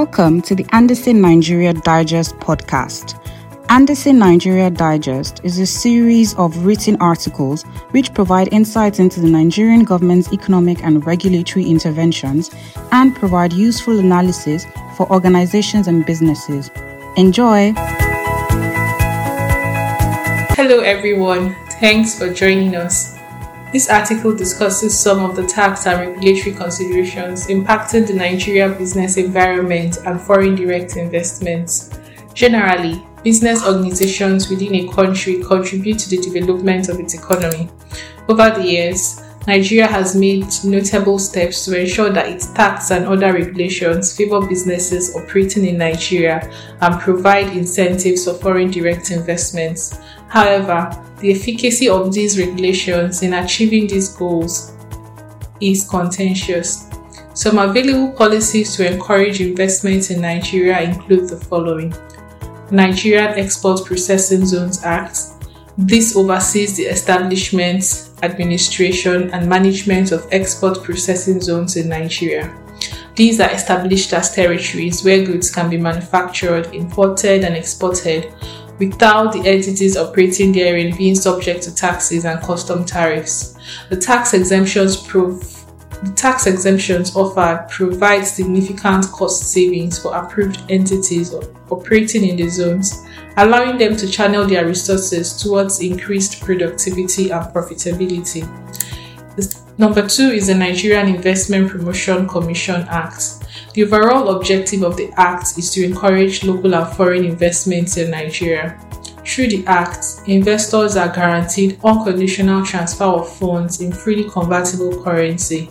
Welcome to the Andersen Nigeria Digest podcast. Andersen Nigeria Digest is a series of written articles which provide insights into the Nigerian government's economic and regulatory interventions and provide useful analysis for organizations and businesses. Enjoy! Hello, everyone. Thanks for joining us. This article discusses some of the tax and regulatory considerations impacting the Nigeria business environment and foreign direct investments. Generally, business organizations within a country contribute to the development of its economy. Over the years, Nigeria has made notable steps to ensure that its tax and other regulations favor businesses operating in Nigeria and provide incentives for foreign direct investments. However, the efficacy of these regulations in achieving these goals is contentious. Some available policies to encourage investment in Nigeria include the following Nigerian Export Processing Zones Act. This oversees the establishment, administration, and management of export processing zones in Nigeria. These are established as territories where goods can be manufactured, imported, and exported without the entities operating therein being subject to taxes and custom tariffs. The tax exemptions prove the tax exemptions offered provide significant cost savings for approved entities operating in the zones, allowing them to channel their resources towards increased productivity and profitability. Number two is the Nigerian Investment Promotion Commission Act. The overall objective of the Act is to encourage local and foreign investments in Nigeria. Through the Act, investors are guaranteed unconditional transfer of funds in freely convertible currency.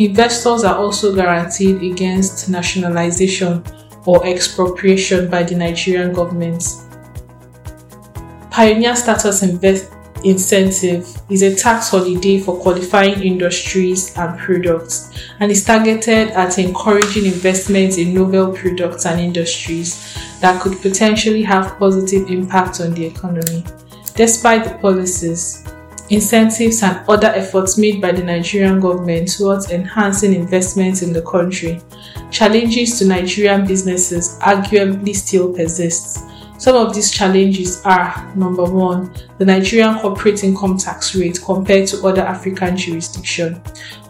Investors are also guaranteed against nationalization or expropriation by the Nigerian government. Pioneer Status Invest incentive is a tax holiday for qualifying industries and products and is targeted at encouraging investments in novel products and industries that could potentially have positive impact on the economy. Despite the policies, incentives and other efforts made by the Nigerian government towards enhancing investments in the country, challenges to Nigerian businesses arguably still persist some of these challenges are number one, the Nigerian corporate income tax rate compared to other African jurisdictions.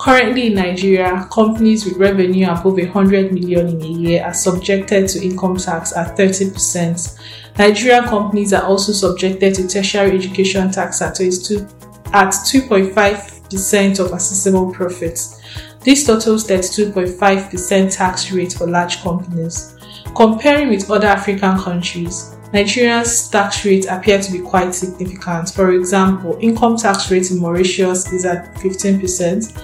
Currently in Nigeria, companies with revenue above 100 million in a year are subjected to income tax at 30%. Nigerian companies are also subjected to tertiary education tax at 22 at 2.5% of assessable profits. This totals 32.5% tax rate for large companies. Comparing with other African countries, Nigeria's tax rates appear to be quite significant. For example, income tax rate in Mauritius is at 15%,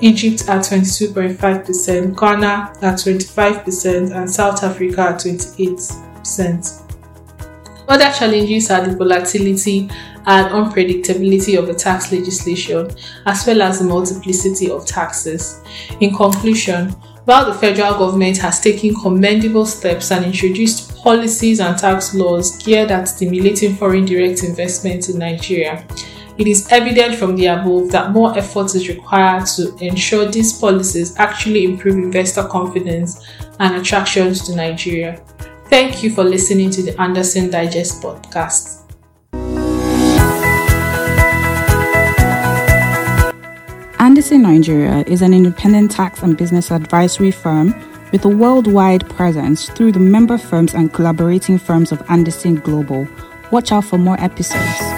Egypt at 22.5%, Ghana at 25%, and South Africa at 28%. Other challenges are the volatility and unpredictability of the tax legislation, as well as the multiplicity of taxes. In conclusion, while the federal government has taken commendable steps and introduced policies and tax laws geared at stimulating foreign direct investment in Nigeria. It is evident from the above that more effort is required to ensure these policies actually improve investor confidence and attractions to Nigeria. Thank you for listening to the Andersen Digest podcast. Andersen Nigeria is an independent tax and business advisory firm with a worldwide presence through the member firms and collaborating firms of Andersen Global. Watch out for more episodes.